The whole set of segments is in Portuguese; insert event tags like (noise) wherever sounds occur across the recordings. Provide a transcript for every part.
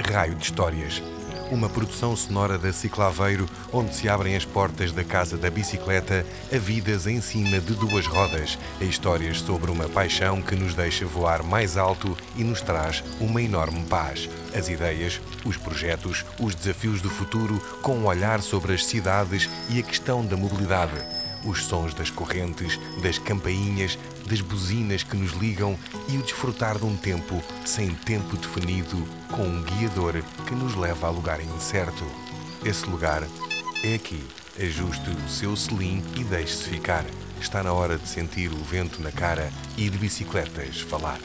Raio de Histórias. Uma produção sonora da Ciclaveiro, onde se abrem as portas da casa da bicicleta a vidas em cima de duas rodas, a histórias sobre uma paixão que nos deixa voar mais alto e nos traz uma enorme paz. As ideias, os projetos, os desafios do futuro, com um olhar sobre as cidades e a questão da mobilidade os sons das correntes, das campainhas, das buzinas que nos ligam e o desfrutar de um tempo sem tempo definido, com um guiador que nos leva a lugar incerto. Esse lugar é aqui. Ajuste o seu selim e deixe-se ficar. Está na hora de sentir o vento na cara e de bicicletas falar.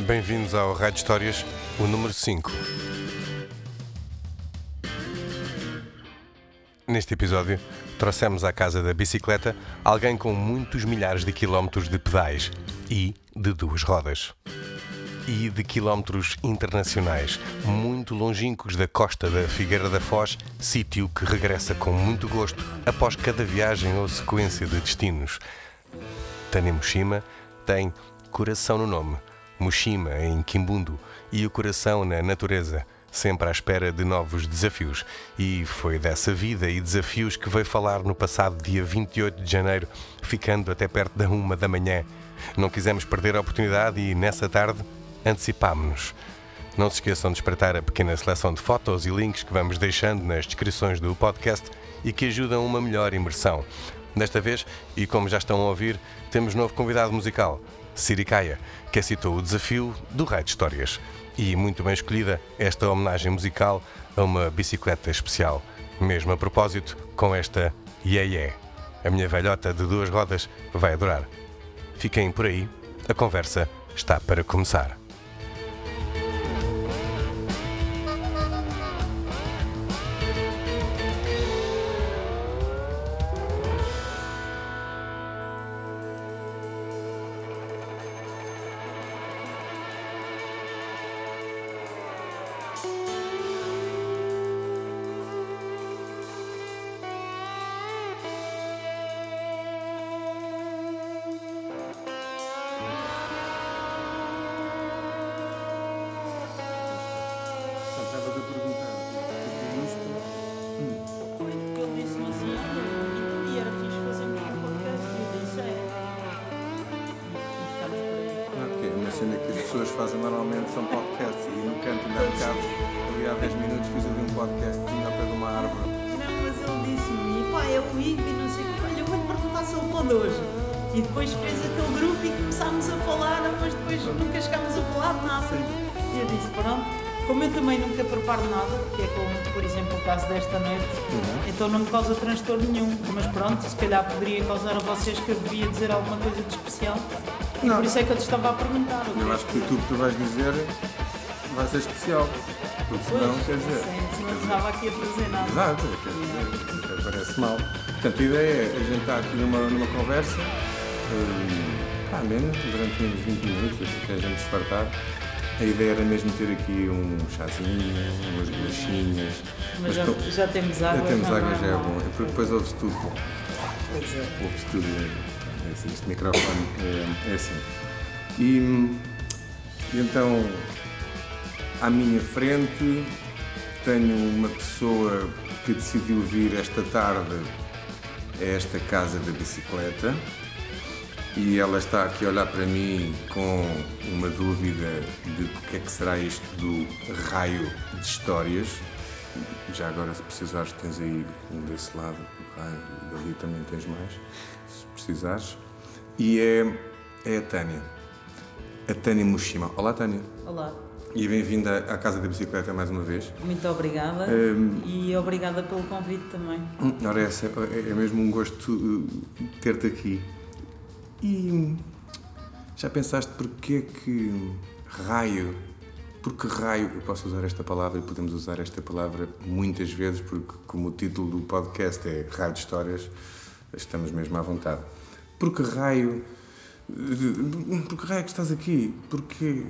Bem-vindos ao Rádio Histórias, o número 5. Neste episódio, trouxemos à casa da bicicleta alguém com muitos milhares de quilómetros de pedais e de duas rodas. E de quilómetros internacionais, muito longínquos da costa da Figueira da Foz, sítio que regressa com muito gosto após cada viagem ou sequência de destinos. Tânia Mushima tem coração no nome Mushima, em Kimbundo, e o coração na natureza, sempre à espera de novos desafios. E foi dessa vida e desafios que veio falar no passado dia 28 de janeiro, ficando até perto da uma da manhã. Não quisemos perder a oportunidade e, nessa tarde, antecipámos-nos. Não se esqueçam de espreitar a pequena seleção de fotos e links que vamos deixando nas descrições do podcast e que ajudam uma melhor imersão. Desta vez, e como já estão a ouvir, temos novo convidado musical. Siricaia, que aceitou o desafio do Raio de Histórias. E muito bem escolhida esta homenagem musical a uma bicicleta especial. Mesmo a propósito, com esta Yeah Yeah. A minha velhota de duas rodas vai adorar. Fiquem por aí, a conversa está para começar. Fazem normalmente são podcasts e no canto ainda há bocado, ali há 10 minutos fiz ali um podcast ao pé de uma árvore. Não, mas ele disse-me, pá, é o Ivo e não sei o quê, olha, eu vou-te perguntar se ele pode hoje. E depois fez aquele grupo e começámos a falar, mas depois nunca chegámos a falar de nada. E eu disse, pronto, como eu também nunca preparo nada, que é como, por exemplo, o caso desta noite, uhum. então não me causa transtorno nenhum. Mas pronto, se calhar poderia causar a vocês que eu devia dizer alguma coisa de especial. Não. Por isso é que eu te estava a perguntar. Eu acho que tudo que tu vais dizer vai ser especial. Porque senão, pois, quer dizer. Sim, não estava aqui a trazer nada. Exato, quer dizer, parece mal. Portanto, a ideia é a gente estar aqui numa, numa conversa, um, pá, menos, durante uns 20 minutos, até a gente se fartar. A ideia era mesmo ter aqui um chazinho, umas bolachinhas. Mas, mas já, já, temos água. Já temos água, não, já é bom. Porque depois ouve-se tudo. Pois é. Ouve-se tudo assim, este microfone é, é assim. E, e então, à minha frente, tenho uma pessoa que decidiu vir esta tarde a esta casa da bicicleta e ela está aqui a olhar para mim com uma dúvida de o que é que será isto do raio de histórias. Já agora, se precisares, tens aí um desse lado, o raio, dali também tens mais, se precisares. E é, é a Tânia. A Tânia Mushima. Olá, Tânia. Olá. E bem-vinda à Casa da Bicicleta mais uma vez. Muito obrigada um, e obrigada pelo convite também. Hum, ora, é, é mesmo um gosto uh, ter-te aqui. E já pensaste porquê que raio, porque raio, eu posso usar esta palavra e podemos usar esta palavra muitas vezes, porque como o título do podcast é Raio de Histórias, estamos mesmo à vontade. Por que raio Por que raio é que estás aqui? Porque,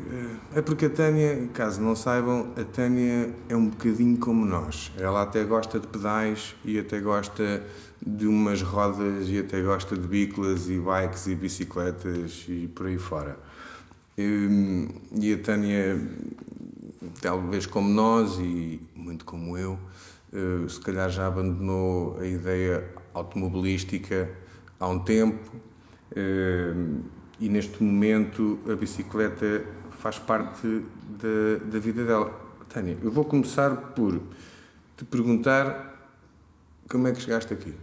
é porque a Tânia, caso não saibam, a Tânia é um bocadinho como nós. Ela até gosta de pedais e até gosta de umas rodas e até gosta de biclas e bikes e bicicletas e por aí fora. E a Tânia, talvez como nós e muito como eu, eh, se calhar já abandonou a ideia automobilística há um tempo e neste momento a bicicleta faz parte da, da vida dela. Tânia, eu vou começar por te perguntar como é que chegaste aqui.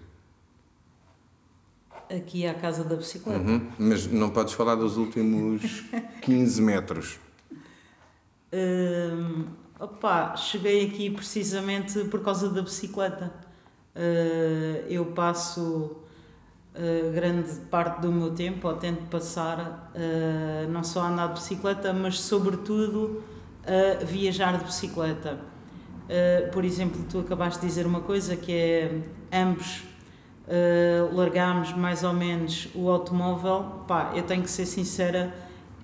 Aqui à casa da bicicleta. Uhum, mas não podes falar dos últimos (laughs) 15 metros. Uh, opa, cheguei aqui precisamente por causa da bicicleta. Uh, eu passo uh, grande parte do meu tempo, ou tento passar, uh, não só a andar de bicicleta, mas sobretudo a viajar de bicicleta. Uh, por exemplo, tu acabaste de dizer uma coisa que é ambos uh, largámos mais ou menos o automóvel. Pá, eu tenho que ser sincera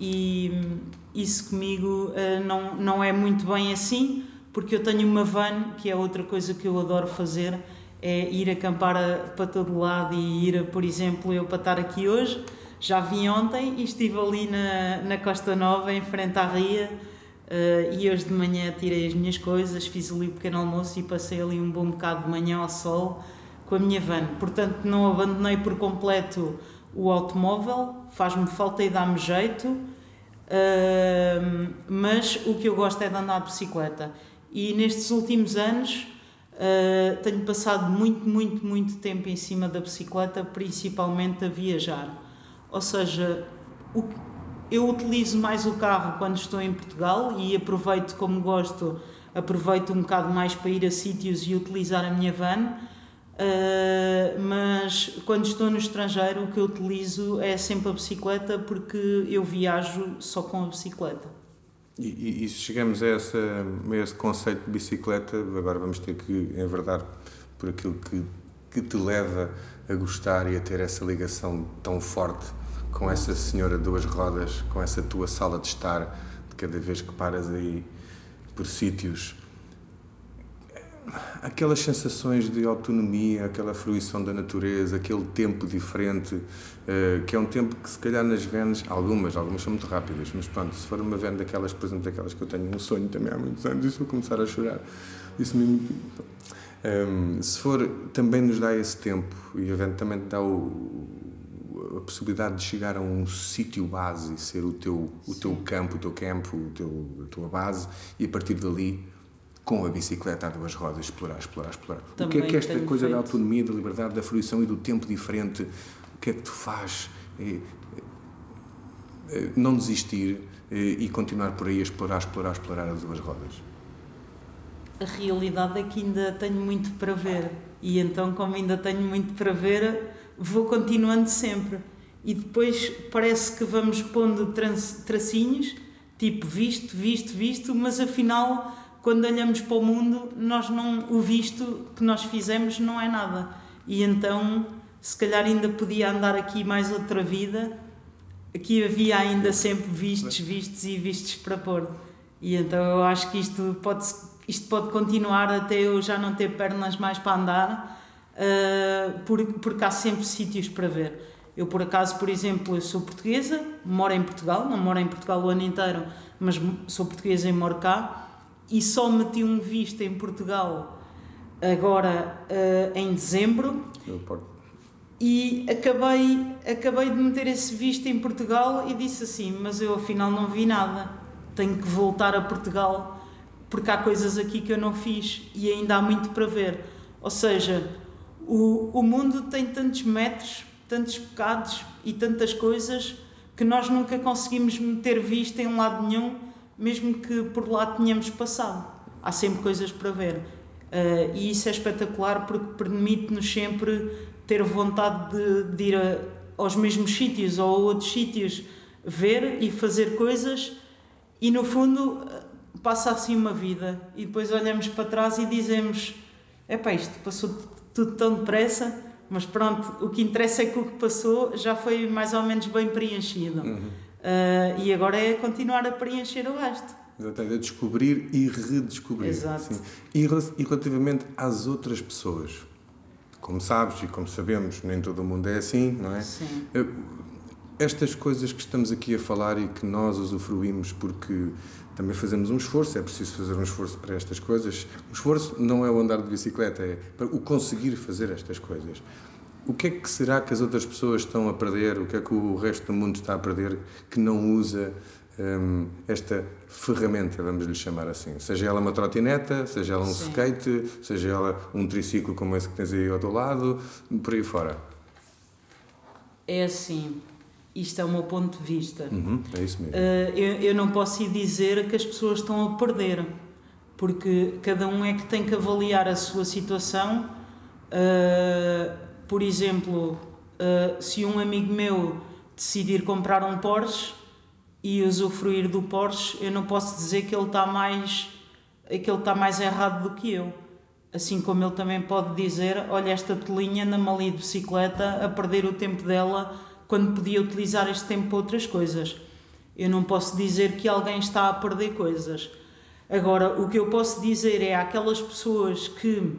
e isso comigo uh, não, não é muito bem assim, porque eu tenho uma van, que é outra coisa que eu adoro fazer, é ir acampar a, para todo lado e ir, por exemplo, eu para estar aqui hoje, já vim ontem e estive ali na, na Costa Nova, em frente à Ria, uh, e hoje de manhã tirei as minhas coisas, fiz ali um pequeno almoço e passei ali um bom bocado de manhã ao sol com a minha van. Portanto, não abandonei por completo o automóvel, faz-me falta e dá-me jeito, uh, mas o que eu gosto é de andar de bicicleta. E nestes últimos anos Uh, tenho passado muito, muito, muito tempo em cima da bicicleta, principalmente a viajar. Ou seja, o, eu utilizo mais o carro quando estou em Portugal e aproveito, como gosto, aproveito um bocado mais para ir a sítios e utilizar a minha van. Uh, mas quando estou no estrangeiro, o que eu utilizo é sempre a bicicleta porque eu viajo só com a bicicleta. E, e, chegamos a, essa, a esse conceito de bicicleta, agora vamos ter que enverdar por aquilo que, que te leva a gostar e a ter essa ligação tão forte com essa senhora de duas rodas, com essa tua sala de estar, de cada vez que paras aí por sítios aquelas sensações de autonomia, aquela fruição da natureza, aquele tempo diferente, uh, que é um tempo que se calhar nas vans, algumas, algumas são muito rápidas, mas pronto, se for uma van daquelas, por exemplo, daquelas que eu tenho um sonho também há muitos anos, isso vou começar a chorar. Isso me. Um, se for, também nos dá esse tempo e também dá o, a possibilidade de chegar a um sítio base ser o teu, o teu campo, o teu campo, o teu, a tua base e a partir dali com a bicicleta a duas rodas, explorar, explorar, explorar. Também o que é que esta coisa feito. da autonomia, da liberdade, da fruição e do tempo diferente, o que é que tu faz? É, é, não desistir e continuar por aí a explorar, explorar, explorar as duas rodas. A realidade é que ainda tenho muito para ver e então, como ainda tenho muito para ver, vou continuando sempre. E depois parece que vamos pondo tracinhos, tipo visto, visto, visto, mas afinal quando olhamos para o mundo, nós não o visto que nós fizemos não é nada. E então, se calhar ainda podia andar aqui mais outra vida, aqui havia ainda sempre vistos, vistos e vistos para pôr. E então eu acho que isto pode, isto pode continuar até eu já não ter pernas mais para andar, uh, porque, porque há sempre sítios para ver. Eu, por acaso, por exemplo, eu sou portuguesa, moro em Portugal, não moro em Portugal o ano inteiro, mas sou portuguesa e moro cá e só meti um visto em Portugal agora uh, em dezembro e acabei, acabei de meter esse visto em Portugal e disse assim, mas eu afinal não vi nada, tenho que voltar a Portugal porque há coisas aqui que eu não fiz e ainda há muito para ver. Ou seja, o, o mundo tem tantos metros, tantos pecados e tantas coisas que nós nunca conseguimos meter visto em lado nenhum mesmo que por lá tenhamos passado. Há sempre coisas para ver. Uh, e isso é espetacular porque permite-nos sempre ter vontade de, de ir a, aos mesmos sítios ou a outros sítios, ver e fazer coisas, e no fundo passa assim uma vida. E depois olhamos para trás e dizemos: é pá, isto passou tudo tão depressa, Mas pronto, o que interessa é que o que passou já foi mais ou menos bem preenchido. Uhum. Uh, e agora é continuar a preencher o resto. Exatamente, a descobrir e redescobrir. Exato. E, e relativamente às outras pessoas, como sabes e como sabemos, nem todo o mundo é assim, não é? Sim. Estas coisas que estamos aqui a falar e que nós usufruímos porque também fazemos um esforço, é preciso fazer um esforço para estas coisas. O esforço não é o andar de bicicleta, é o conseguir fazer estas coisas. O que é que será que as outras pessoas estão a perder? O que é que o resto do mundo está a perder que não usa hum, esta ferramenta, vamos lhe chamar assim? Seja ela uma trotineta, seja ela um Sim. skate, seja ela um triciclo como esse que tens aí ao teu lado, por aí fora. É assim, isto é o meu ponto de vista. Uhum, é isso mesmo. Uh, eu, eu não posso ir dizer que as pessoas estão a perder, porque cada um é que tem que avaliar a sua situação. Uh, por exemplo, uh, se um amigo meu decidir comprar um Porsche e usufruir do Porsche, eu não posso dizer que ele está mais que ele está mais errado do que eu. Assim como ele também pode dizer, olha esta telinha na mali de bicicleta a perder o tempo dela quando podia utilizar este tempo para outras coisas. Eu não posso dizer que alguém está a perder coisas. Agora, o que eu posso dizer é aquelas pessoas que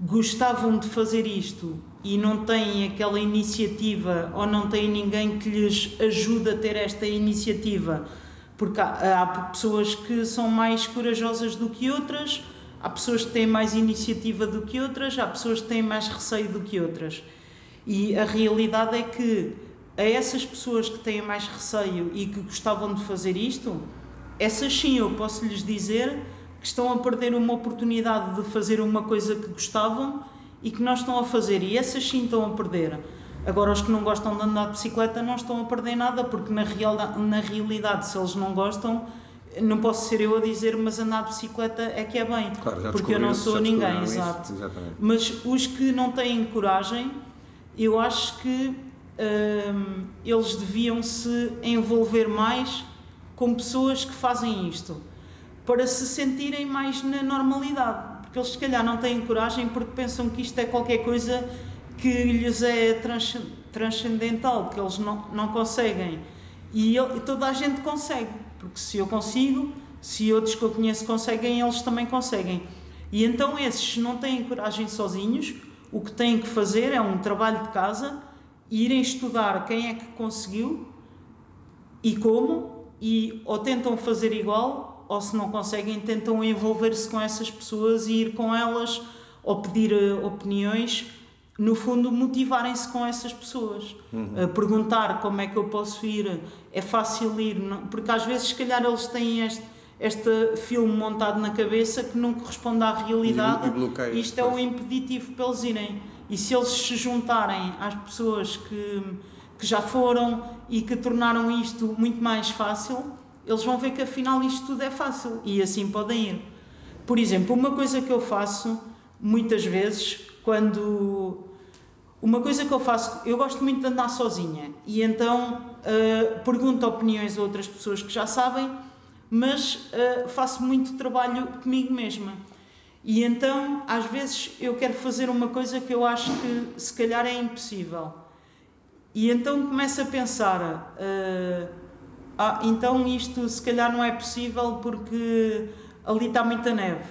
gostavam de fazer isto e não têm aquela iniciativa ou não têm ninguém que lhes ajude a ter esta iniciativa, porque há, há pessoas que são mais corajosas do que outras, há pessoas que têm mais iniciativa do que outras, há pessoas que têm mais receio do que outras. E a realidade é que a essas pessoas que têm mais receio e que gostavam de fazer isto, essas sim eu posso lhes dizer que estão a perder uma oportunidade de fazer uma coisa que gostavam e que não estão a fazer, e essas sim estão a perder. Agora, os que não gostam de andar de bicicleta não estão a perder nada, porque na, real, na realidade, se eles não gostam, não posso ser eu a dizer, mas andar de bicicleta é que é bem, claro, porque eu não sou ninguém, exato. Mas os que não têm coragem, eu acho que um, eles deviam se envolver mais com pessoas que fazem isto para se sentirem mais na normalidade, porque eles se calhar não têm coragem porque pensam que isto é qualquer coisa que lhes é transcendental, que eles não, não conseguem. E, ele, e toda a gente consegue, porque se eu consigo, se outros que eu conheço conseguem, eles também conseguem. E então esses não têm coragem sozinhos, o que têm que fazer é um trabalho de casa irem estudar quem é que conseguiu e como, e ou tentam fazer igual, ou se não conseguem, tentam envolver-se com essas pessoas e ir com elas, ou pedir uh, opiniões, no fundo, motivarem-se com essas pessoas. Uhum. Uh, perguntar como é que eu posso ir, é fácil ir, não? porque às vezes, se calhar, eles têm este, este filme montado na cabeça que não corresponde à realidade. E, Isto é o impeditivo para eles irem. E se eles se juntarem às pessoas que, que já foram e que tornaram isto muito mais fácil, eles vão ver que afinal isto tudo é fácil e assim podem ir. Por exemplo, uma coisa que eu faço muitas vezes quando. Uma coisa que eu faço, eu gosto muito de andar sozinha e então uh, pergunto opiniões a outras pessoas que já sabem, mas uh, faço muito trabalho comigo mesma. E então, às vezes, eu quero fazer uma coisa que eu acho que se calhar é impossível. E então começo a pensar: uh, ah, então isto se calhar não é possível porque ali está muita neve.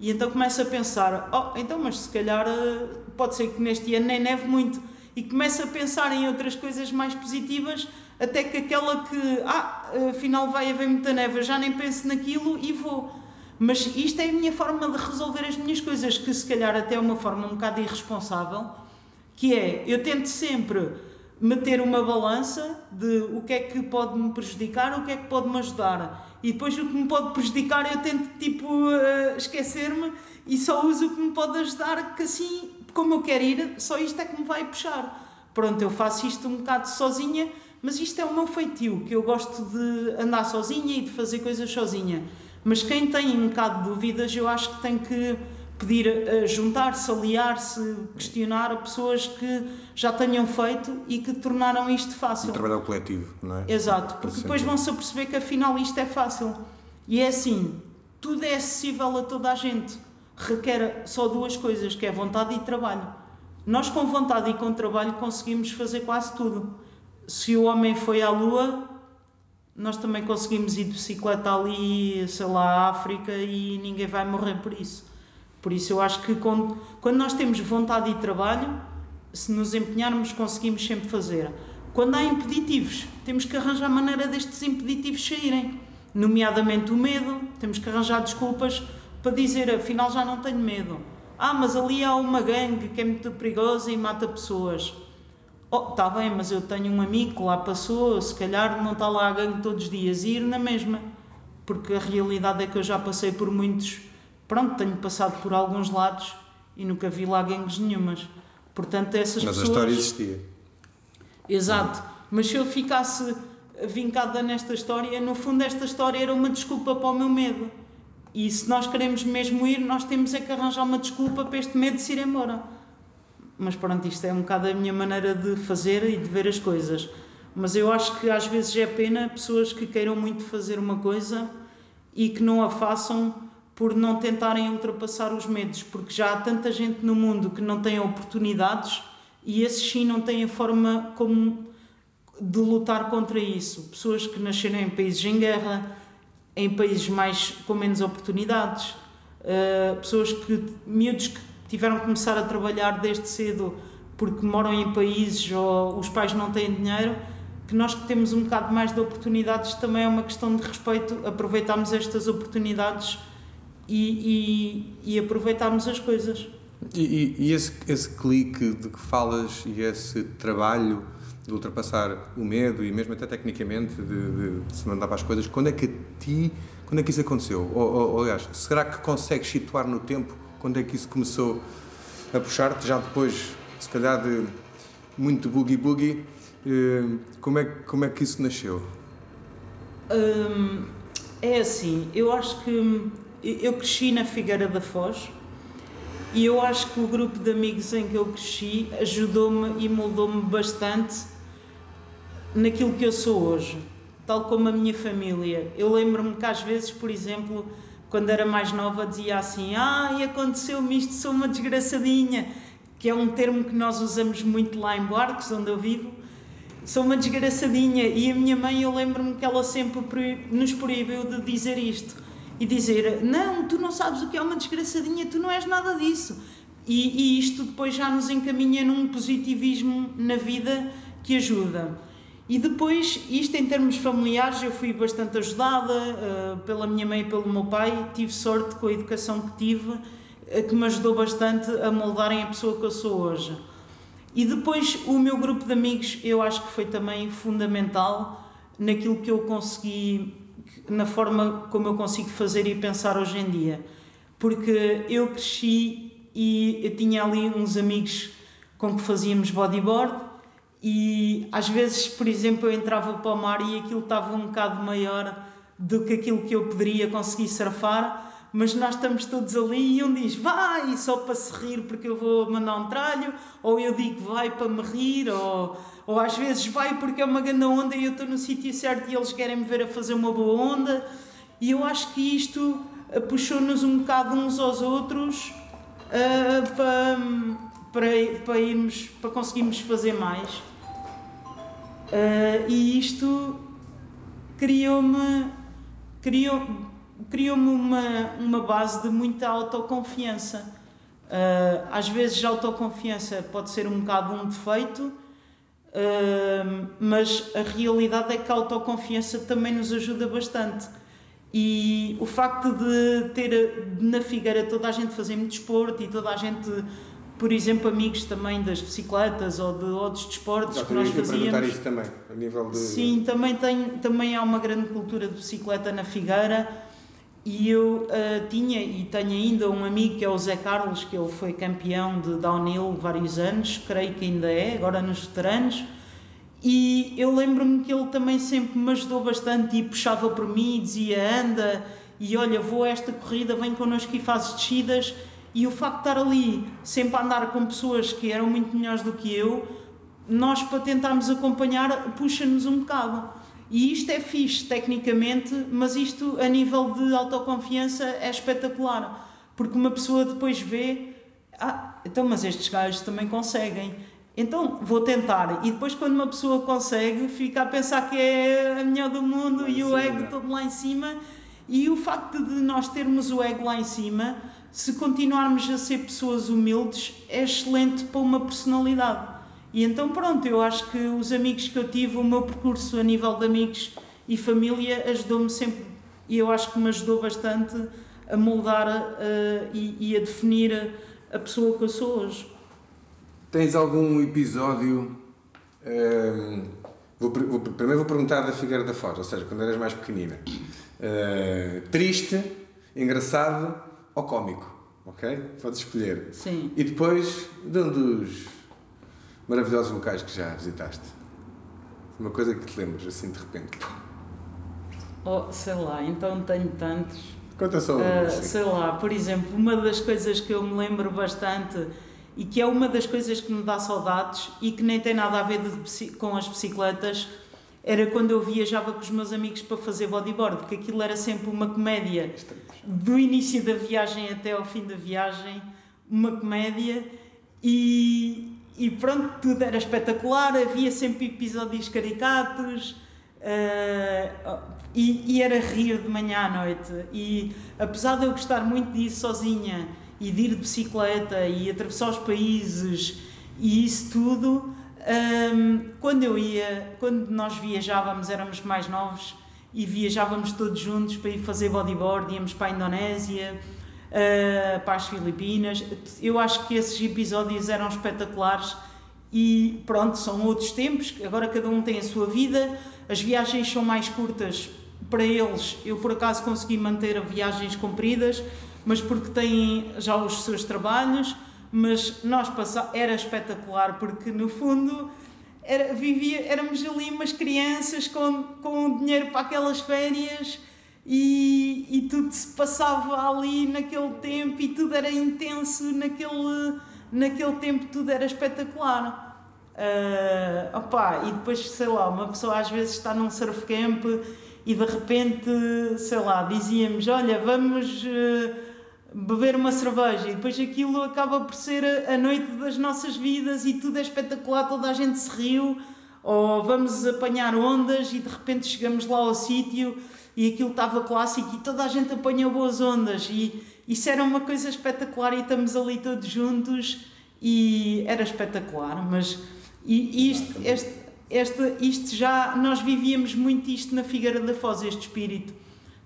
E então começo a pensar: oh, então, mas se calhar uh, pode ser que neste ano nem neve muito. E começo a pensar em outras coisas mais positivas, até que aquela que, ah, afinal vai haver muita neve, já nem penso naquilo e vou. Mas isto é a minha forma de resolver as minhas coisas, que se calhar até é uma forma um bocado irresponsável, que é, eu tento sempre meter uma balança de o que é que pode me prejudicar, o que é que pode me ajudar. E depois o que me pode prejudicar eu tento tipo uh, esquecer-me e só uso o que me pode ajudar, que assim, como eu quero ir, só isto é que me vai puxar. Pronto, eu faço isto um bocado sozinha, mas isto é o meu feitio, que eu gosto de andar sozinha e de fazer coisas sozinha. Mas quem tem um bocado de dúvidas, eu acho que tem que pedir a juntar-se, aliar-se, questionar a pessoas que já tenham feito e que tornaram isto fácil. O trabalho coletivo, não é? Exato, porque depois vão-se perceber que afinal isto é fácil. E é assim, tudo é acessível a toda a gente. Requer só duas coisas, que é vontade e trabalho. nós com vontade e com trabalho conseguimos fazer quase tudo. Se o homem foi à Lua, nós também conseguimos ir de bicicleta ali, sei lá, à África e ninguém vai morrer por isso. Por isso eu acho que quando, quando nós temos vontade e trabalho, se nos empenharmos, conseguimos sempre fazer. Quando há impeditivos, temos que arranjar maneira destes impeditivos saírem. Nomeadamente o medo, temos que arranjar desculpas para dizer, afinal já não tenho medo. Ah, mas ali há uma gangue que é muito perigosa e mata pessoas. Oh, está bem, mas eu tenho um amigo que lá passou, se calhar não está lá a gangue todos os dias, e ir na mesma. Porque a realidade é que eu já passei por muitos pronto, tenho passado por alguns lados e nunca vi lá gangues nenhumas. Portanto, essas Mas pessoas... a história existia. Exato. Mas se eu ficasse vincada nesta história, no fundo esta história era uma desculpa para o meu medo. E se nós queremos mesmo ir, nós temos é que arranjar uma desculpa para este medo de se ir embora. Mas pronto, isto é um bocado a minha maneira de fazer e de ver as coisas. Mas eu acho que às vezes é pena pessoas que queiram muito fazer uma coisa e que não a façam por não tentarem ultrapassar os medos, porque já há tanta gente no mundo que não tem oportunidades e esses sim não têm a forma como de lutar contra isso. Pessoas que nasceram em países em guerra, em países mais com menos oportunidades, uh, pessoas que miúdos que tiveram que começar a trabalhar desde cedo porque moram em países ou os pais não têm dinheiro, que nós que temos um bocado mais de oportunidades também é uma questão de respeito, aproveitarmos estas oportunidades e, e, e aproveitarmos as coisas. E, e, esse, esse clique de que falas e esse trabalho de ultrapassar o medo e mesmo até tecnicamente de, de, se mandar para as coisas, quando é que ti, quando é que isso aconteceu? Ou, ou, aliás, será que consegues situar no tempo quando é que isso começou a puxar-te já depois, se calhar de muito boogie boogie, eh, como é, como é que isso nasceu? Hum, é assim, eu acho que eu cresci na Figueira da Foz e eu acho que o grupo de amigos em que eu cresci ajudou-me e moldou-me bastante naquilo que eu sou hoje, tal como a minha família. Eu lembro-me que às vezes, por exemplo, quando era mais nova, dizia assim: Ah, e aconteceu-me isto, sou uma desgraçadinha, que é um termo que nós usamos muito lá em Barcos, onde eu vivo. Sou uma desgraçadinha. E a minha mãe, eu lembro-me que ela sempre nos proibiu de dizer isto e dizer: Não, tu não sabes o que é uma desgraçadinha, tu não és nada disso. E, e isto depois já nos encaminha num positivismo na vida que ajuda. E depois, isto em termos familiares, eu fui bastante ajudada uh, pela minha mãe e pelo meu pai. Tive sorte com a educação que tive, uh, que me ajudou bastante a moldarem a pessoa que eu sou hoje. E depois, o meu grupo de amigos, eu acho que foi também fundamental naquilo que eu consegui na forma como eu consigo fazer e pensar hoje em dia. Porque eu cresci e eu tinha ali uns amigos com que fazíamos bodyboard e às vezes, por exemplo, eu entrava para o mar e aquilo estava um bocado maior do que aquilo que eu poderia conseguir surfar, mas nós estamos todos ali e um diz vai só para se rir porque eu vou mandar um tralho, ou eu digo vai para me rir, ou ou às vezes vai porque é uma grande onda e eu estou no sítio certo e eles querem me ver a fazer uma boa onda. E eu acho que isto eh, puxou-nos um bocado uns aos outros uh, para, para, para, irmos, para conseguirmos fazer mais. Uh, e isto criou-me criou, criou-me uma, uma base de muita autoconfiança. Uh, às vezes a autoconfiança pode ser um bocado um defeito, Uh, mas a realidade é que a autoconfiança também nos ajuda bastante. E o facto de ter na Figueira toda a gente fazer muito desporto e toda a gente, por exemplo, amigos também das bicicletas ou de outros desportos que nós fazíamos. isso também, a nível de... Sim, também, tem, também há uma grande cultura de bicicleta na Figueira e eu uh, tinha e tenho ainda um amigo que é o Zé Carlos, que ele foi campeão de downhill vários anos, creio que ainda é, agora nos veteranos. E eu lembro-me que ele também sempre me ajudou bastante e puxava por mim, dizia anda e olha, vou a esta corrida, vem connosco e fazes descidas. E o facto de estar ali, sempre a andar com pessoas que eram muito melhores do que eu, nós para tentarmos acompanhar, puxa-nos um bocado. E isto é fixe tecnicamente, mas isto a nível de autoconfiança é espetacular, porque uma pessoa depois vê Ah, então, mas estes gajos também conseguem. Então vou tentar. E depois, quando uma pessoa consegue, fica a pensar que é a melhor do mundo Lá e o cima. ego todo lá em cima. E o facto de nós termos o ego lá em cima, se continuarmos a ser pessoas humildes, é excelente para uma personalidade. E então, pronto, eu acho que os amigos que eu tive, o meu percurso a nível de amigos e família, ajudou-me sempre, e eu acho que me ajudou bastante a moldar eh, e, e a definir a pessoa que eu sou hoje. Tens algum episódio. ehm, vou, per- vou- primeiro vou perguntar da Figueira da Foz, ou seja, quando eras mais pequenina. Eh, triste, engraçado ou cómico? Ok? Podes escolher. Sim. E depois, de um dos maravilhosos locais que já visitaste? Uma coisa que te lembras, assim, de repente. Oh, sei lá, então tenho tantos. Conta só assim. sei lá, por exemplo, uma das coisas que eu me lembro bastante e que é uma das coisas que me dá saudades e que nem tem nada a ver de com as bicicletas era quando eu viajava com os meus amigos para fazer bodyboard, porque aquilo era sempre uma comédia do início da viagem até ao fim da viagem, uma comédia e, e pronto, tudo era espetacular, havia sempre episódios caricatos ah, e, e era rir de manhã à noite. E apesar de eu gostar muito de ir sozinha e de ir de bicicleta e atravessar os países e isso tudo Ahm, quando eu ia, quando nós viajávamos, éramos mais novos e viajávamos todos juntos para ir fazer bodyboard, íamos para a Indonésia, ah, para as Filipinas. Eu acho que esses episódios eram espetaculares e pronto, são outros tempos, agora cada um tem a sua vida, as viagens são mais curtas para eles. Eu por acaso consegui manter viagens compridas, mas porque têm já os seus trabalhos mas nós passa era espetacular porque no fundo era, vivia, éramos ali umas crianças com, com dinheiro para aquelas férias e, e tudo se passava ali naquele tempo e tudo era intenso naquele, naquele tempo tudo era espetacular. Ah, opá, e depois sei lá uma pessoa às vezes está num surf camp e de repente sei lá dizíamos olha vamos eh, beber uma cerveja. E depois aquilo acaba por ser a, a noite das nossas vidas e tudo é espetacular, toda a gente se riu, ou vamos apanhar ondas e de repente chegamos lá ao sítio e aquilo estava clássico e toda a gente apanhou boas ondas. E isso era uma coisa espetacular e estamos ali todos juntos. E era espetacular, mas e, isto, este, este, isto já, nós vivíamos muito isto na Figueira da Foz, este espírito.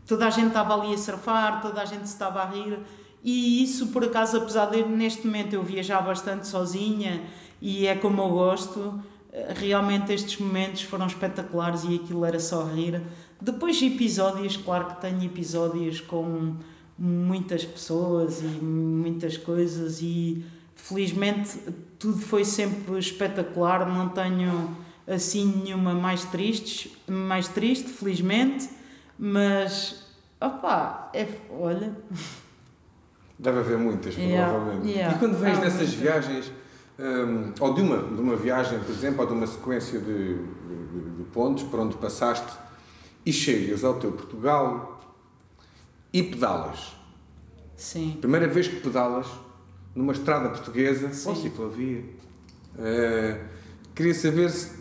Toda a gente estava ali a surfar, toda a gente se estava a rir. E isso por acaso, apesar de neste momento eu viajar bastante sozinha e é como eu gosto, eh, realmente estes momentos foram espetaculares e aquilo era só rir. Depois episódios, claro que tenho episódios com muitas pessoas e muitas coisas e felizmente tudo foi sempre espetacular, não tenho assim nenhuma mais triste, mais triste, felizmente mas, opá, é, olha, Deve haver muitas, Yeah, provavelmente. yeah. E quando vens dessas viagens, hum, ou de uma, de uma viagem, por exemplo, ou de uma sequência de, de, de pontos por onde passaste, e chegas ao teu Portugal e pedalas. sim. Primeira vez que pedalas numa estrada portuguesa Sim. ou ciclovia. Eh, queria saber se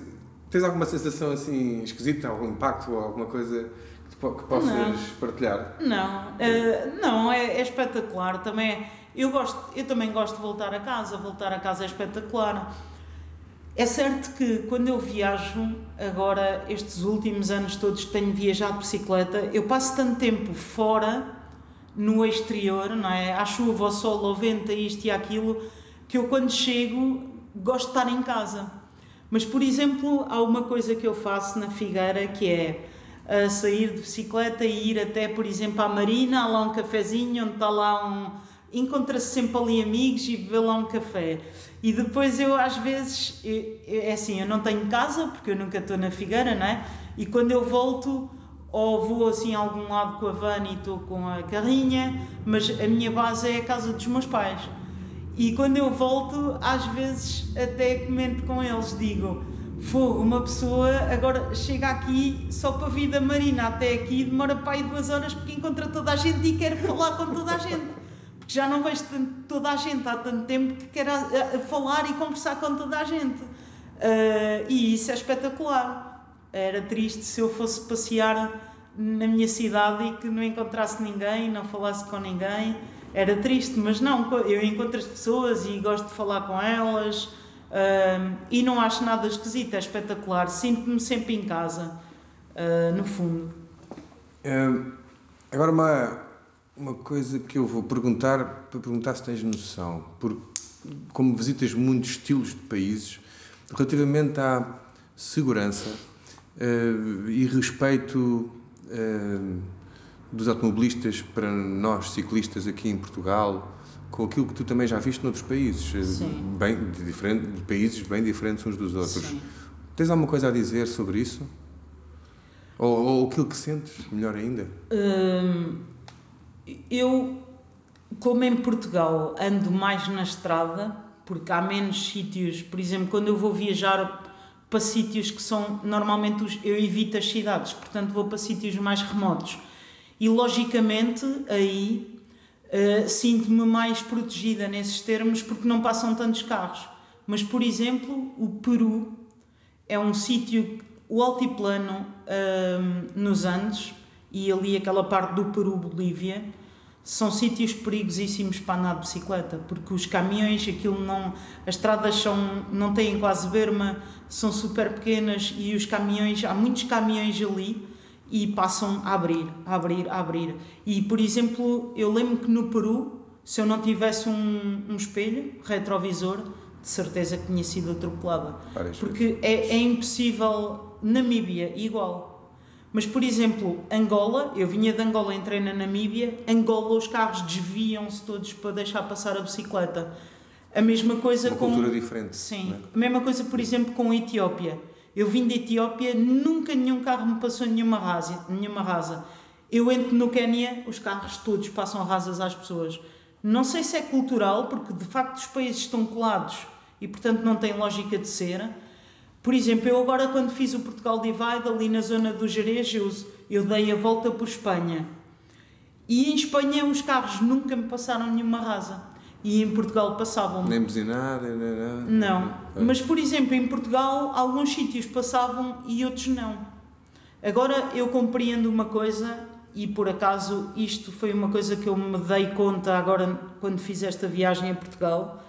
tens alguma sensação assim esquisita, algum impacto ou alguma coisa que, que possas Não. partilhar. Não, eh, não, é, é espetacular também. Eu, gosto, eu também gosto de voltar a casa, voltar a casa é espetacular. É certo que quando eu viajo, agora estes últimos anos todos que tenho viajado de bicicleta, eu passo tanto tempo fora, no exterior, não é? À chuva, ao sol, ao vento, a isto e aquilo, que eu quando chego gosto de estar em casa. Mas, por exemplo, há uma coisa que eu faço na Figueira que é a sair de bicicleta e ir até, por exemplo, à Marina, há lá um cafezinho onde está lá um. Encontra-se sempre ali amigos e beber lá um café. E depois eu, às vezes, eu- eu- é assim, eu não tenho casa, porque eu nunca estou na Figueira, não é? E quando eu volto, ou vou assim a algum lado com a van e estou com a carrinha, mas a minha base é a casa dos meus pais. E quando eu volto, às vezes até comento com eles, digo, fogo, uma pessoa agora chega aqui só para vir da Marina até aqui, demora para aí duas horas porque encontra toda a gente e quer falar com toda a gente. Porque já não vejo toda a gente há tanto tempo que quer falar e conversar com toda a gente. Uh, e isso é espetacular. Era triste se eu fosse passear na minha cidade e que não encontrasse ninguém, não falasse com ninguém. Era triste, mas não, eu encontro as pessoas e gosto de falar com elas uh, e não acho nada esquisito, é espetacular. Sinto-me sempre em casa, uh, no fundo. Uh, agora, uma, uma coisa que eu vou perguntar, para perguntar se tens noção, porque como visitas muitos estilos de países, relativamente à segurança uh, e respeito uh, dos automobilistas para nós ciclistas aqui em Portugal, com aquilo que tu também já viste noutros países, eh, Sim. bem de, diferente, de países bem diferentes uns dos outros. Sim. Tens alguma coisa a dizer sobre isso? Ou, ou aquilo que sentes, melhor ainda? Hum, eu, como em Portugal, ando mais na estrada, porque há menos sítios, por exemplo, quando eu vou viajar para sítios que são normalmente os, eu evito as cidades, portanto vou para sítios mais remotos. E logicamente aí uh, sinto-me mais protegida nesses termos porque não passam tantos carros. Mas por exemplo, o Peru é um sítio, o altiplano uh, nos Andes e ali aquela parte do Peru-Bolívia são sítios perigosíssimos para andar de bicicleta, porque os caminhões, aquilo não, as estradas são, não têm quase berma, são super pequenas e os caminhões, há muitos caminhões ali e passam a abrir, a abrir, a abrir. E, por exemplo, eu lembro que no Peru, se eu não tivesse um, um espelho retrovisor, de certeza que tinha sido atropelada. Porque é, é impossível, Namíbia, igual mas, por exemplo, Angola, eu vinha de Angola, entrei na Namíbia, Angola os carros desviam-se todos para deixar passar a bicicleta. A mesma coisa Uma com. cultura diferente. Sim. É? A mesma coisa, por exemplo, com a Etiópia. Eu vim da Etiópia, nunca nenhum carro me passou nenhuma rasa. Nenhuma rasa. Eu entro no Quénia, os carros todos passam rasas às pessoas. Não sei se é cultural, porque de facto os países estão colados e portanto não tem lógica de ser por exemplo, eu agora quando fiz o Portugal Divide ali na zona do Jerez, eu, eu dei a volta por Espanha. E em Espanha os carros nunca me passaram nenhuma rasa. E em Portugal passavam. Nem buzinar, nem nada. Não. Mas, por exemplo, em Portugal alguns sítios passavam e outros não. Agora eu compreendo uma coisa e por acaso isto foi uma coisa que eu me dei conta agora quando fiz esta viagem a Portugal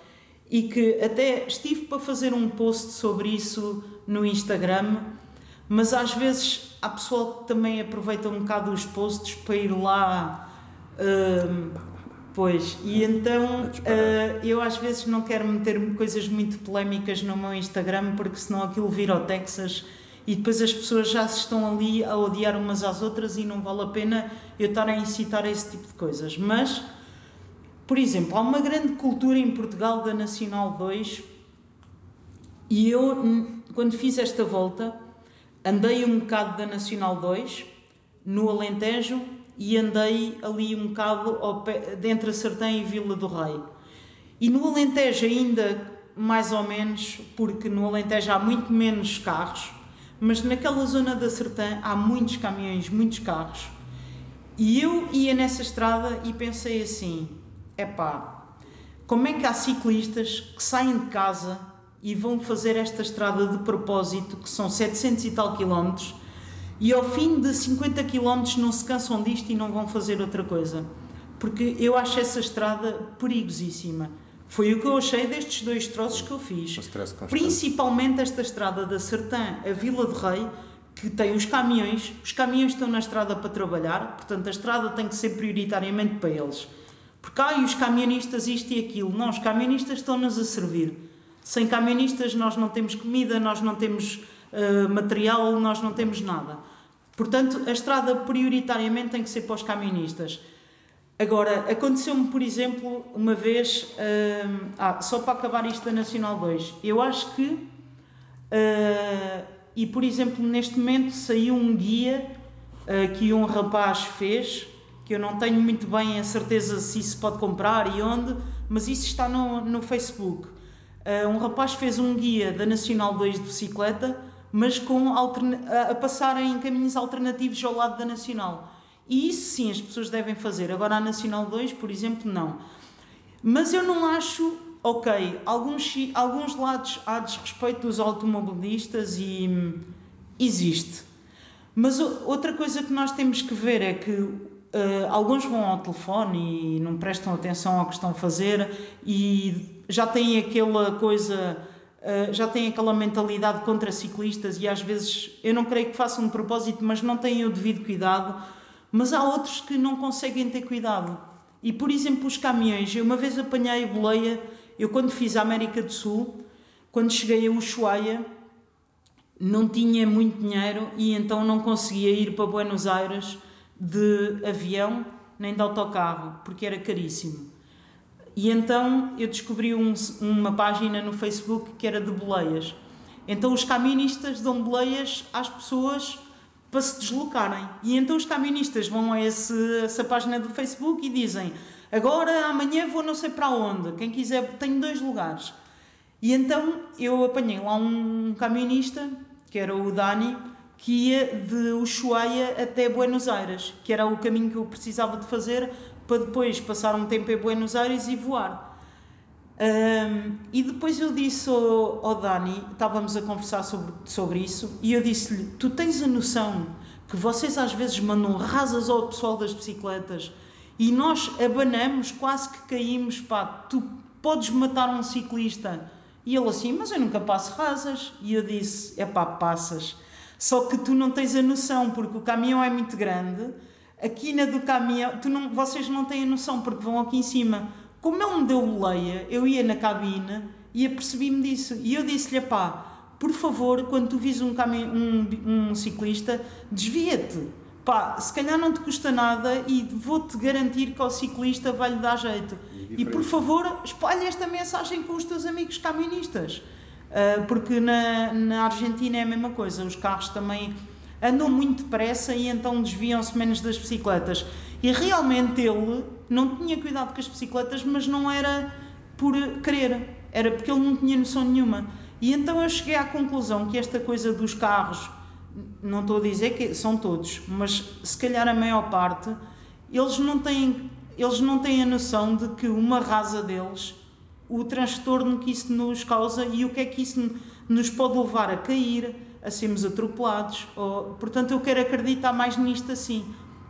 e que até estive para fazer um post sobre isso no Instagram, mas às vezes há pessoal que também aproveita um bocado os posts para ir lá. Uh, pois, e então uh, eu às vezes não quero meter coisas muito polémicas no meu Instagram porque senão aquilo vira o Texas e depois as pessoas já se estão ali a odiar umas às outras e não vale a pena eu estar a incitar esse tipo de coisas. Mas por exemplo, há uma grande cultura em Portugal da Nacional 2 e eu, quando fiz esta volta, andei um bocado da Nacional 2 no Alentejo e andei ali um bocado pé, entre a Sertã e Vila do Rei. E no Alentejo ainda mais ou menos, porque no Alentejo há muito menos carros, mas naquela zona da Sertã há muitos caminhões, muitos carros. E eu ia nessa estrada e pensei assim: epá, como é que há ciclistas que saem de casa e vão fazer esta estrada de propósito, que são 700 e tal quilómetros, e ao fim de 50 quilómetros não se cansam disto e não vão fazer outra coisa? Porque eu acho essa estrada perigosíssima. Foi o que eu achei destes dois troços que eu fiz. Principalmente esta estrada da Sertã a Vila de Rei, que tem os caminhões. Os caminhões estão na estrada para trabalhar, portanto a estrada tem que ser prioritariamente para eles. Porque há os camionistas isto e aquilo. Não, os camionistas estão-nos a servir. Sem camionistas nós não temos comida, nós não temos uh, material, nós não temos nada. Portanto, a estrada prioritariamente tem que ser para os camionistas. Agora, aconteceu-me, por exemplo, uma vez, uh, ah, só para acabar isto da Nacional 2, eu acho que, uh, e por exemplo, neste momento saiu um guia uh, que um rapaz fez, que eu não tenho muito bem a certeza se isso pode comprar e onde, mas isso está no, no Facebook. Uh, um rapaz fez um guia da Nacional 2 de bicicleta, mas com a passar em caminhos alternativos ao lado da Nacional. E isso sim as pessoas devem fazer. Agora a Nacional 2, por exemplo, não. Mas eu não acho, ok, alguns, alguns lados há desrespeito dos automobilistas e hum, existe. Mas outra coisa que nós temos que ver é que uh, alguns vão ao telefone e não prestam atenção ao que estão a fazer e já têm aquela coisa, uh, já têm aquela mentalidade contra ciclistas e às vezes eu não creio que façam de propósito, mas não têm o devido cuidado. Mas há outros que não conseguem ter cuidado. E por exemplo, os caminhões, eu uma vez apanhei a boleia, eu quando fiz a América do Sul, quando cheguei a Ushuaia, não tinha muito dinheiro e então não conseguia ir para Buenos Aires de avião nem de autocarro, porque era caríssimo. E então eu descobri um, uma página no Facebook que era de boleias. Então os camionistas dão boleias às pessoas para se deslocarem. E então os camionistas vão a esse, essa página do Facebook e dizem: Agora, amanhã vou não sei para onde. Quem quiser, tenho dois lugares. E então eu apanhei lá um camionista que era o Dani, que ia de Ushuaia até Buenos Aires, que era o caminho que eu precisava de fazer para depois passar um tempo em Buenos Aires e voar. Um, e depois eu disse ao, ao Dani, estávamos a conversar sobre, sobre isso, e eu disse-lhe: Tu tens a noção que vocês às vezes mandam rasas ao pessoal das bicicletas e nós abanamos, quase que caímos, pá, tu podes matar um ciclista e ele assim, mas eu nunca passo rasas. E eu disse, é pá, passas. Só que tu não tens a noção, porque o caminhão é muito grande, a quina do caminhão, tu não, vocês não têm a noção, porque vão aqui em cima. Como ele me deu boleia, eu ia na cabine e apercebi-me disso. E eu disse-lhe, pá, por favor, quando tu vis um, caminho, um, um ciclista, desvia-te. Pá, se calhar não te custa nada e vou-te garantir que ao ciclista vai-lhe dar jeito. E por favor, espalhe esta mensagem com os teus amigos camionistas. Uh, porque na, na Argentina é a mesma coisa, os carros também andam muito depressa e então desviam-se menos das bicicletas. E realmente ele não tinha cuidado com as bicicletas, mas não era por querer, era porque ele não tinha noção nenhuma. E então eu cheguei à conclusão que esta coisa dos carros, não estou a dizer que são todos, mas se calhar a maior parte, eles não têm eles não têm a noção de que uma rasa deles, o transtorno que isso nos causa e o que é que isso nos pode levar a cair, a sermos atropelados. Ou, portanto, eu quero acreditar mais nisto assim.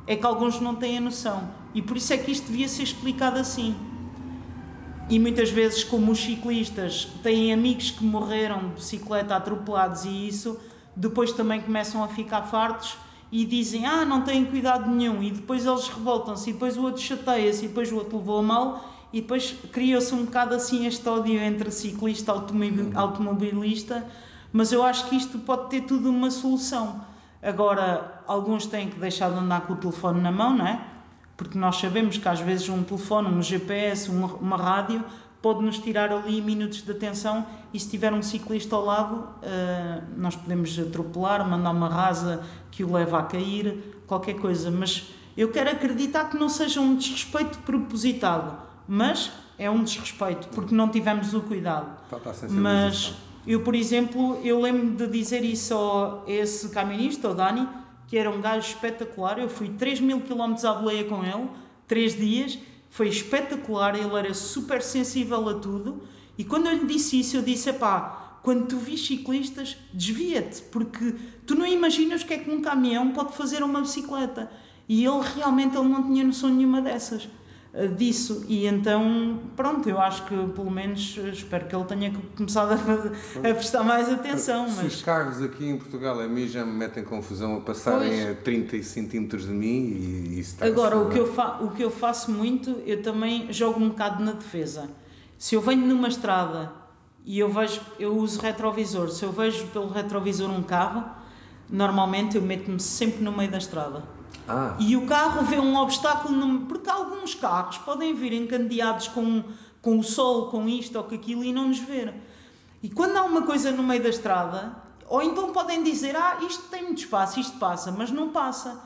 É que alguns não têm a noção. E por isso é que isto devia ser explicado assim. E muitas vezes, como os ciclistas têm amigos que morreram de bicicleta atropelados e isso, depois também começam a ficar fartos e dizem, ah, não têm cuidado nenhum, e depois eles revoltam-se, e depois o outro chateia-se, e depois o outro levou a mal, e depois cria-se um bocado assim este ódio entre ciclista e automobilista, mas eu acho que isto pode ter tudo uma solução. Agora, alguns têm que deixar de andar com o telefone na mão, não é? Porque nós sabemos que às vezes um telefone, um GPS, uma, uma rádio pode-nos tirar ali minutos de atenção e se tiver um ciclista ao lado, uh, nós podemos atropelar, mandar uma rasa que o leva a cair, qualquer coisa. Mas eu quero acreditar que não seja um desrespeito propositado, mas é um desrespeito porque não tivemos o cuidado. Mas eu, por exemplo, eu lembro de dizer isso a esse camionista, o Dani, que era um gajo espetacular. Eu fui 3 mil quilómetros à boleia com ele, 3 dias foi espetacular, ele era super sensível a tudo. E quando eu lhe disse isso, eu disse: pá, quando tu vis ciclistas, desvia-te, porque tu não imaginas o que é que um caminhão pode fazer a uma bicicleta. E ele realmente ele não tinha noção nenhuma dessas disso. E então pronto eu acho que pelo menos espero que ele tenha começado a, a prestar mais atenção se mas... os carros aqui em Portugal a mim já me metem confusão a passarem pois. a 30 centímetros de mim e isso está agora o que, eu fa o que eu faço muito eu também jogo um bocado na defesa. Se eu venho numa estrada e eu vejo eu uso retrovisor. Se eu vejo pelo retrovisor um carro normalmente eu meto-me sempre no meio da estrada ah. E o carro vê um obstáculo, no... porque alguns carros podem vir encandeados com, com o sol, com isto ou com aquilo e não nos ver. E quando há uma coisa no meio da estrada, ou então podem dizer, ah, isto tem muito espaço, isto passa, mas não passa.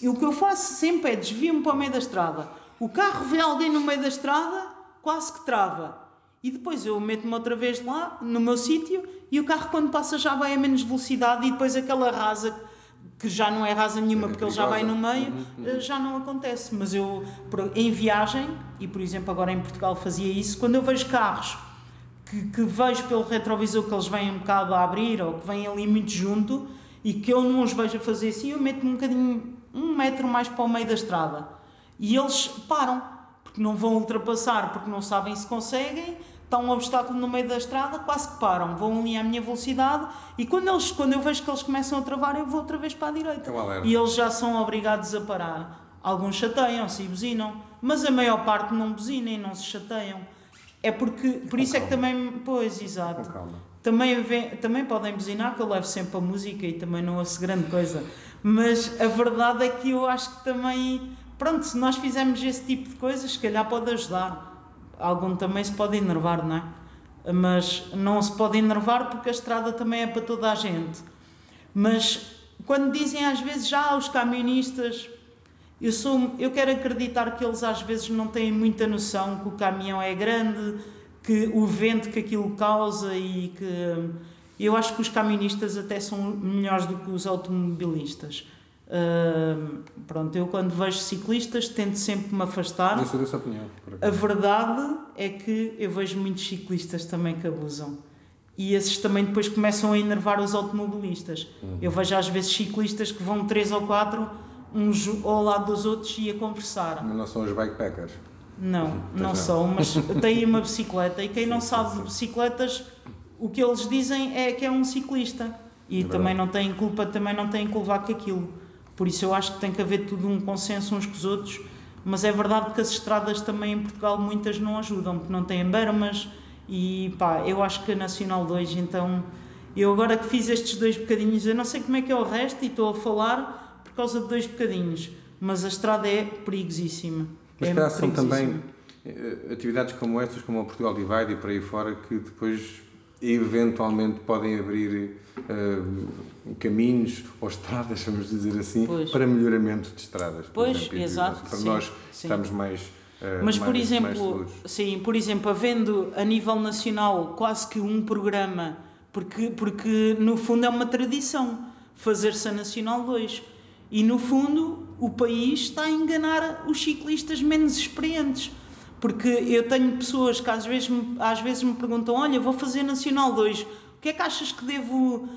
E o que eu faço sempre é desvio-me para o meio da estrada. O carro vê alguém no meio da estrada, quase que trava. E depois eu meto-me outra vez lá, no meu sítio, e o carro quando passa já vai a menos velocidade e depois aquela rasa que já não é rasa nenhuma porque ele já vai no meio, eh, já não acontece. Mas eu, em viagem, e por exemplo agora em Portugal fazia isso, quando eu vejo carros que, que vejo pelo retrovisor que eles vêm um bocado a abrir ou que vêm ali muito junto e que eu não os vejo a fazer assim, eu meto-me um bocadinho, um metro mais para o meio da estrada. E eles param, porque não vão ultrapassar, porque não sabem se conseguem, está um obstáculo no meio da estrada, quase que param, vão ali à minha velocidade e quando, eles, quando eu vejo que eles começam a travar, eu vou outra vez para a direita. É. E eles já são obrigados a parar. Alguns chateiam-se e buzinam, mas a maior parte não buzinem, não se chateiam. É porque, por isso é que também, pois, exato. Com calma. Também, vem- também podem buzinar, que eu levo sempre a música e também não ouço grande coisa. Mas a verdade é que eu acho que também, pronto, se nós fizermos esse tipo de coisas, se calhar pode ajudar. Algum também se pode enervar, não é? Mas não se pode enervar porque a estrada também é para toda a gente. Mas quando dizem às vezes já os camionistas, eu, sou, eu quero acreditar que eles às vezes não têm muita noção que o caminhão é grande, que o vento que aquilo causa e que eu acho que os camionistas até são melhores do que os automobilistas. Ahm, pronto, eu quando vejo ciclistas tento sempre me afastar. Eu sou dessa opinião. A verdade é que eu vejo muitos ciclistas também que abusam. E esses também depois começam a enervar os automobilistas. Eu vejo às vezes ciclistas que vão três ou quatro, uns ao lado dos outros e a conversar. Mas não são os bikepackers. Não, Pois não não. são, mas (laughs) têm uma bicicleta e quem não sabe de bicicletas, o que eles dizem é que é um ciclista. E verdade. também não têm culpa, também não têm que levar com aquilo. Por isso eu acho que tem que haver tudo um consenso uns com os outros, mas é verdade que as estradas também em Portugal muitas não ajudam, porque não têm bermas e pá, eu acho que a Nacional 2, então eu agora que fiz estes dois bocadinhos, eu não sei como é que é o resto e estou a falar por causa de dois bocadinhos, mas a estrada é perigosíssima. Mas é calhar são também eh, atividades como estas, como o Portugal Divide e por aí fora, que depois eventualmente podem abrir eh, caminhos ou estradas, vamos dizer assim, Pois. para melhoramento de estradas. Pois, exemplo, exato, Para sim, nós sim. estamos mais. eh, Mas, mais- por exemplo, sim, por exemplo, havendo a nível nacional quase que um programa, porque, porque no fundo é uma tradição fazer-se a Nacional 2. E no fundo o país está a enganar os ciclistas menos experientes. Porque eu tenho pessoas que às vezes me, às vezes me perguntam: Olha, vou fazer Nacional 2, o que é que achas que devo,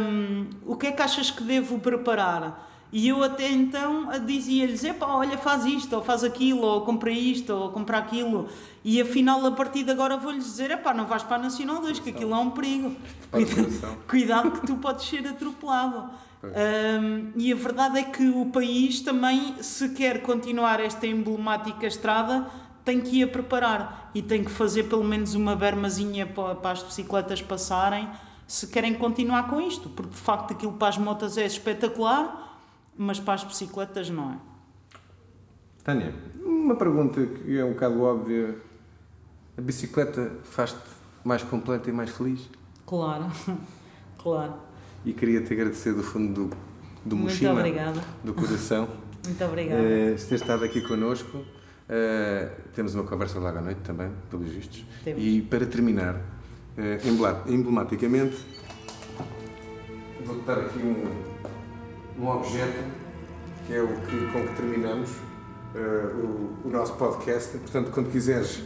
hum, o que é que achas que devo preparar? E eu até então dizia-lhes: epá, olha, faz isto, ou faz aquilo, ou compra isto, ou compra aquilo. E afinal, a partir de agora, vou-lhes dizer: epá, não vais para a Nacional 2, que aquilo é um perigo. Para a Cuida- população. (laughs) Cuidado que tu podes ser atropelado. Hum, e a verdade é que o país também, se quer continuar esta emblemática estrada, tem que ir a preparar e tem que fazer pelo menos uma bermazinha para, as bicicletas passarem, se querem continuar com isto, porque de facto aquilo para as motas é espetacular, mas para as bicicletas não é. Tânia, uma pergunta que é um bocado óbvia. A bicicleta faz-te mais completa e mais feliz? Claro, (laughs) claro. E queria te agradecer do fundo do, do Muito mochila, obrigada. do coração, (laughs) Muito obrigada. eh, por ter estado aqui connosco. Eh, temos uma conversa logo à noite também, pelos vistos. Temos. E para terminar, embla- emblematicamente, vou-te dar aqui um, um objeto que é o que, com que terminamos eh, o, o nosso podcast. Portanto, quando quiseres,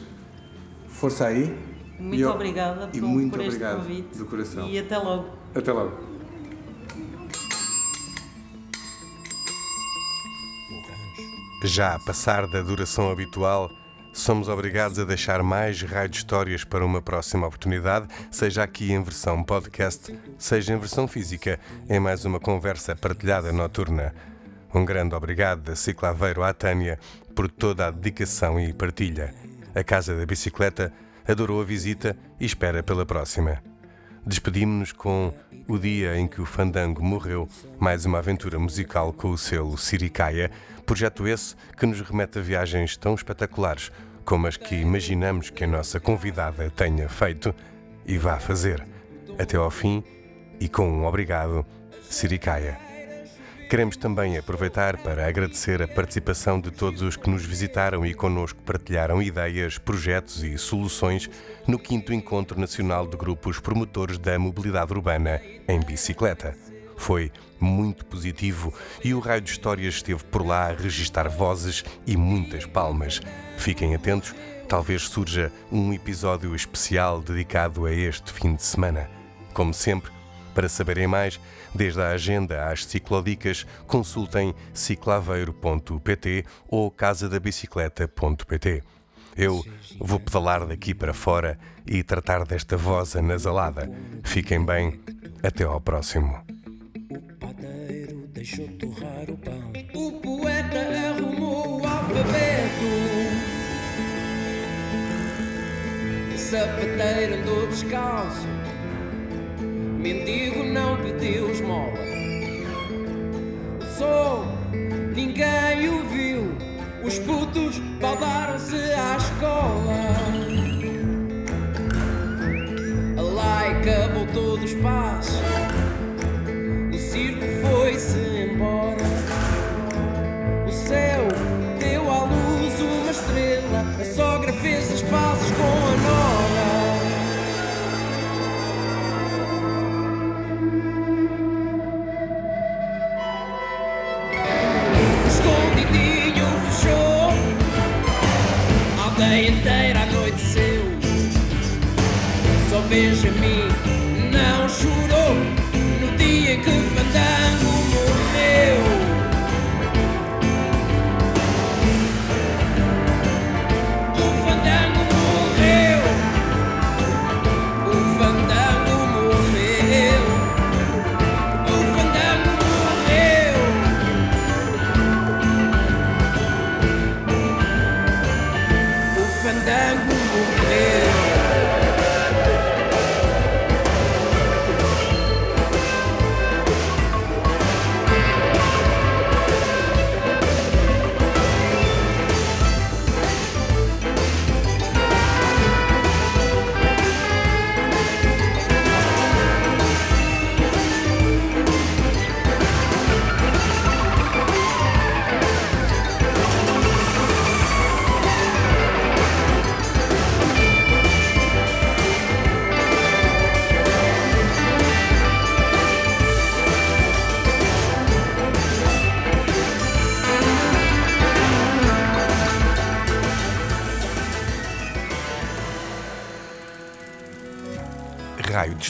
força aí. Muito e eu- obrigada e por, muito por este obrigado convite. do coração. E até logo. Até logo. Já a passar da duração habitual, somos obrigados a deixar mais raio de histórias para uma próxima oportunidade, seja aqui em versão podcast, seja em versão física, em mais uma conversa partilhada noturna. Um grande obrigado da Cicla Aveiro à Tânia por toda a dedicação e partilha. A Casa da Bicicleta adorou a visita e espera pela próxima. Despedimos-nos com O Dia em que o Fandango Morreu, mais uma aventura musical com o selo Siricaia, projeto esse que nos remete a viagens tão espetaculares como as que imaginamos que a nossa convidada tenha feito e vá fazer, até ao fim e com um obrigado, Siricaia. Queremos também aproveitar para agradecer a participação de todos os que nos visitaram e connosco partilharam ideias, projetos e soluções no 5 Encontro Nacional de Grupos Promotores da Mobilidade Urbana em Bicicleta. foi muito positivo e o Raio de Histórias esteve por lá a registar vozes e muitas palmas. Fiquem atentos, talvez surja um episódio especial dedicado a este fim de semana. Como sempre, para saberem mais, desde a agenda às ciclodicas, consultem ciclaveiro.pt ou casadabicicleta.pt. Eu vou pedalar daqui para fora e tratar desta voz anasalada. Fiquem bem, até ao próximo. O padeiro deixou torrar o pão. O poeta arrumou o alfabeto. O sapateiro andou descalço. Mendigo não pediu esmola. O ninguém o viu. Os putos baldaram-se à escola. Só Benjamin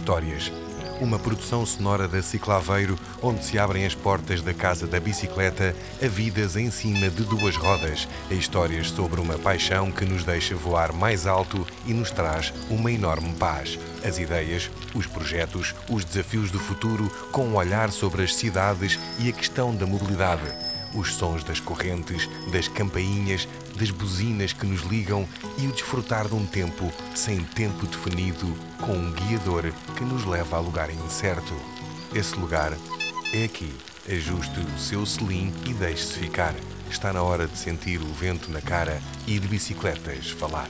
Histórias. Uma produção sonora da Ciclaveiro, onde se abrem as portas da casa da bicicleta a vidas em cima de duas rodas, a histórias sobre uma paixão que nos deixa voar mais alto e nos traz uma enorme paz. As ideias, os projetos, os desafios do futuro, com um olhar sobre as cidades e a questão da mobilidade os sons das correntes, das campainhas, das buzinas que nos ligam e o desfrutar de um tempo sem tempo definido, com um guiador que nos leva a lugar incerto. Esse lugar é aqui. Ajuste o seu selim e deixe-se ficar. Está na hora de sentir o vento na cara e de bicicletas falar.